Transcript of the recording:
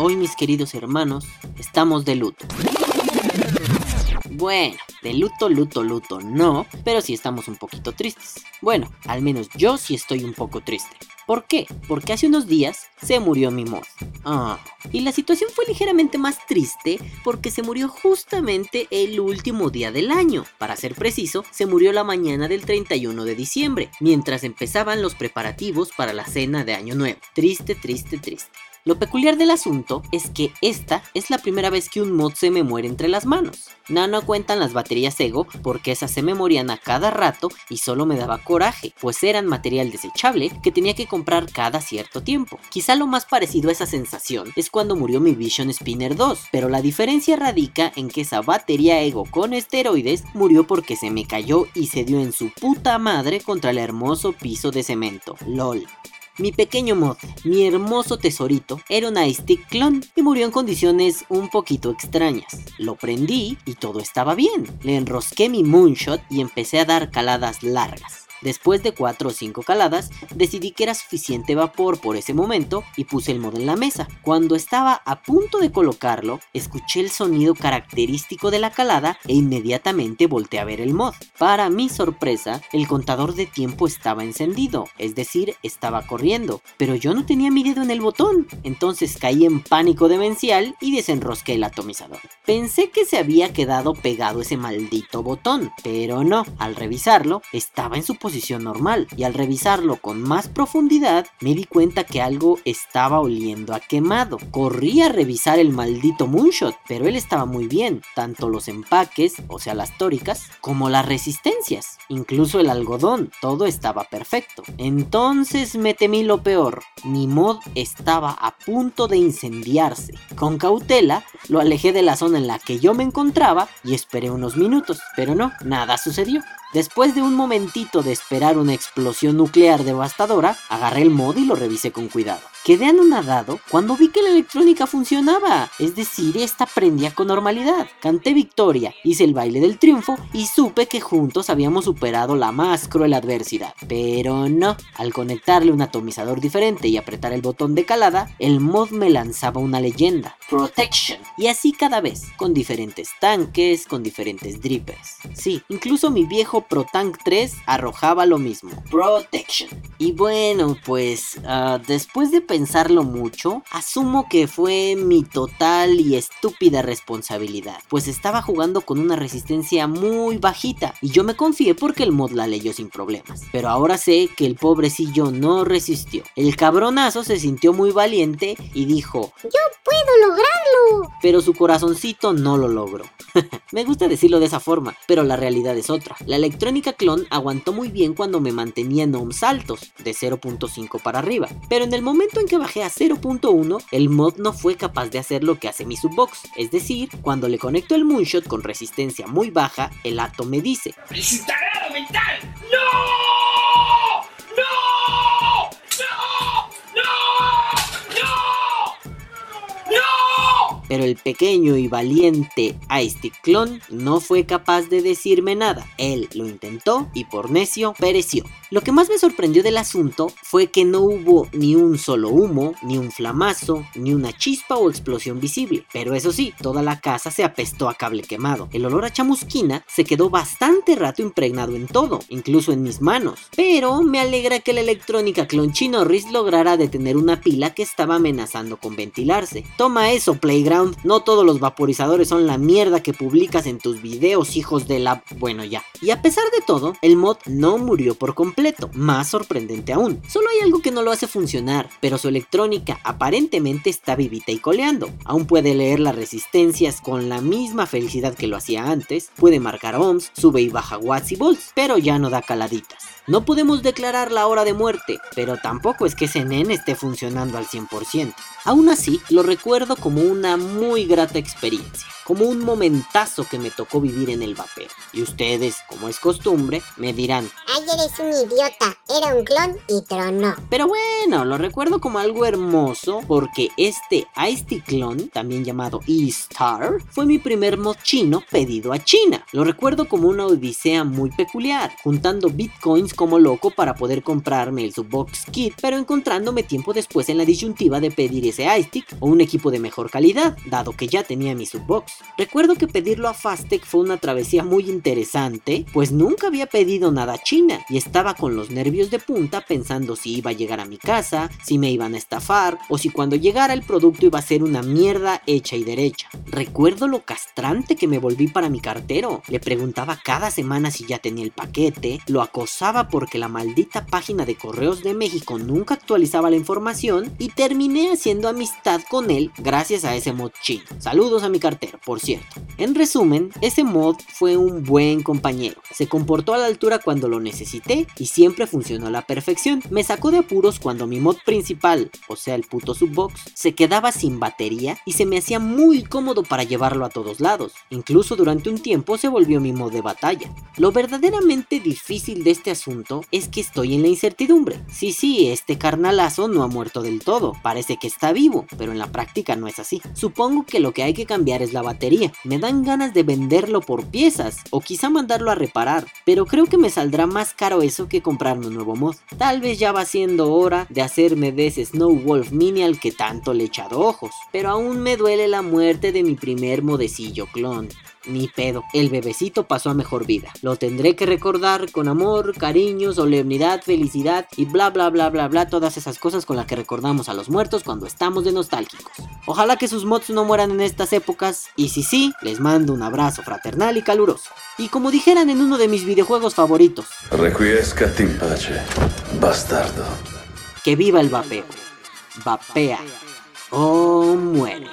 Hoy mis queridos hermanos, estamos de luto. Bueno, de luto, luto, luto, no, pero sí estamos un poquito tristes. Bueno, al menos yo sí estoy un poco triste. ¿Por qué? Porque hace unos días se murió mi mod. Ah, y la situación fue ligeramente más triste porque se murió justamente el último día del año. Para ser preciso, se murió la mañana del 31 de diciembre, mientras empezaban los preparativos para la cena de Año Nuevo. Triste, triste, triste. Lo peculiar del asunto es que esta es la primera vez que un mod se me muere entre las manos. No, no cuentan las baterías Ego porque esas se me morían a cada rato y solo me daba coraje, pues eran material desechable que tenía que comprar cada cierto tiempo. Quizá lo más parecido a esa sensación es cuando murió mi Vision Spinner 2, pero la diferencia radica en que esa batería Ego con esteroides murió porque se me cayó y se dio en su puta madre contra el hermoso piso de cemento. LOL. Mi pequeño mod, mi hermoso tesorito, era un iStick clon y murió en condiciones un poquito extrañas. Lo prendí y todo estaba bien. Le enrosqué mi moonshot y empecé a dar caladas largas. Después de 4 o 5 caladas, decidí que era suficiente vapor por ese momento y puse el mod en la mesa. Cuando estaba a punto de colocarlo, escuché el sonido característico de la calada e inmediatamente volteé a ver el mod. Para mi sorpresa, el contador de tiempo estaba encendido, es decir, estaba corriendo, pero yo no tenía mi dedo en el botón, entonces caí en pánico demencial y desenrosqué el atomizador. Pensé que se había quedado pegado ese maldito botón, pero no, al revisarlo, estaba en su posición normal y al revisarlo con más profundidad me di cuenta que algo estaba oliendo a quemado. Corrí a revisar el maldito moonshot, pero él estaba muy bien, tanto los empaques, o sea las tóricas, como las resistencias, incluso el algodón, todo estaba perfecto. Entonces me temí lo peor, mi mod estaba a punto de incendiarse. Con cautela lo alejé de la zona en la que yo me encontraba y esperé unos minutos, pero no, nada sucedió. Después de un momentito de esperar una explosión nuclear devastadora, agarré el mod y lo revisé con cuidado. Quedé anonadado cuando vi que la electrónica funcionaba, es decir, esta prendía con normalidad. Canté victoria, hice el baile del triunfo y supe que juntos habíamos superado la más cruel adversidad. Pero no, al conectarle un atomizador diferente y apretar el botón de calada, el mod me lanzaba una leyenda, Protection, y así cada vez, con diferentes tanques, con diferentes drippers. Sí, incluso mi viejo ProTank 3 arrojaba lo mismo, Protection. Y bueno, pues uh, después de pensarlo mucho, asumo que fue mi total y estúpida responsabilidad, pues estaba jugando con una resistencia muy bajita y yo me confié porque el mod la leyó sin problemas. Pero ahora sé que el pobrecillo no resistió. El cabronazo se sintió muy valiente y dijo, yo puedo lograrlo. Pero su corazoncito no lo logró. me gusta decirlo de esa forma, pero la realidad es otra. La electrónica clon aguantó muy bien cuando me mantenía en ohms altos, de 0.5 para arriba, pero en el momento en que bajé a 0.1, el mod no fue capaz de hacer lo que hace mi subbox, es decir, cuando le conecto el moonshot con resistencia muy baja, el acto me dice! Pero el pequeño y valiente Ice Clon no fue capaz de decirme nada. Él lo intentó y por necio pereció. Lo que más me sorprendió del asunto fue que no hubo ni un solo humo, ni un flamazo, ni una chispa o explosión visible. Pero eso sí, toda la casa se apestó a cable quemado. El olor a chamusquina se quedó bastante rato impregnado en todo, incluso en mis manos. Pero me alegra que la electrónica Clon Chinorris lograra detener una pila que estaba amenazando con ventilarse. Toma eso, Playground. No todos los vaporizadores son la mierda que publicas en tus videos, hijos de la... Bueno, ya. Y a pesar de todo, el mod no murió por completo más sorprendente aún. Solo hay algo que no lo hace funcionar, pero su electrónica aparentemente está vivita y coleando. Aún puede leer las resistencias con la misma felicidad que lo hacía antes, puede marcar ohms, sube y baja watts y volts, pero ya no da caladitas. No podemos declarar la hora de muerte, pero tampoco es que ese nen esté funcionando al 100%. Aún así, lo recuerdo como una muy grata experiencia como un momentazo que me tocó vivir en el vapeo. Y ustedes, como es costumbre, me dirán, ay eres un idiota, era un clon y tronó. Pero bueno, lo recuerdo como algo hermoso porque este Ice clon, también llamado E-Star, fue mi primer mod chino pedido a China. Lo recuerdo como una odisea muy peculiar, juntando bitcoins como loco para poder comprarme el Subbox Kit, pero encontrándome tiempo después en la disyuntiva de pedir ese iStick o un equipo de mejor calidad, dado que ya tenía mi Subbox. Recuerdo que pedirlo a Fastec fue una travesía muy interesante, pues nunca había pedido nada a China y estaba con los nervios de punta pensando si iba a llegar a mi casa, si me iban a estafar o si cuando llegara el producto iba a ser una mierda hecha y derecha. Recuerdo lo castrante que me volví para mi cartero. Le preguntaba cada semana si ya tenía el paquete, lo acosaba porque la maldita página de correos de México nunca actualizaba la información y terminé haciendo amistad con él gracias a ese mod chino. Saludos a mi cartero, por cierto. En resumen, ese mod fue un buen compañero. Se comportó a la altura cuando lo necesité y siempre funcionó a la perfección. Me sacó de apuros cuando mi mod principal, o sea el puto subbox, se quedaba sin batería y se me hacía muy cómodo para llevarlo a todos lados. Incluso durante un tiempo se volvió mi mod de batalla. Lo verdaderamente difícil de este asunto es que estoy en la incertidumbre. Sí, sí, este carnalazo no ha muerto del todo, parece que está vivo, pero en la práctica no es así. Supongo que lo que hay que cambiar es la batería. Me dan ganas de venderlo por piezas o quizá mandarlo a reparar, pero creo que me saldrá más caro eso que comprarme un nuevo mod. Tal vez ya va siendo hora de hacerme de ese Snow Wolf Mini al que tanto le he echado ojos, pero aún me duele la muerte de mi primer modecillo clon. Ni pedo, el bebecito pasó a mejor vida. Lo tendré que recordar con amor, cariño, solemnidad, felicidad y bla bla bla bla bla, todas esas cosas con las que recordamos a los muertos cuando estamos de nostálgicos. Ojalá que sus mods no mueran en estas épocas, y si sí, les mando un abrazo fraternal y caluroso. Y como dijeran en uno de mis videojuegos favoritos, Requiescat in pace, bastardo. que viva el vapeo. Vapea o muere.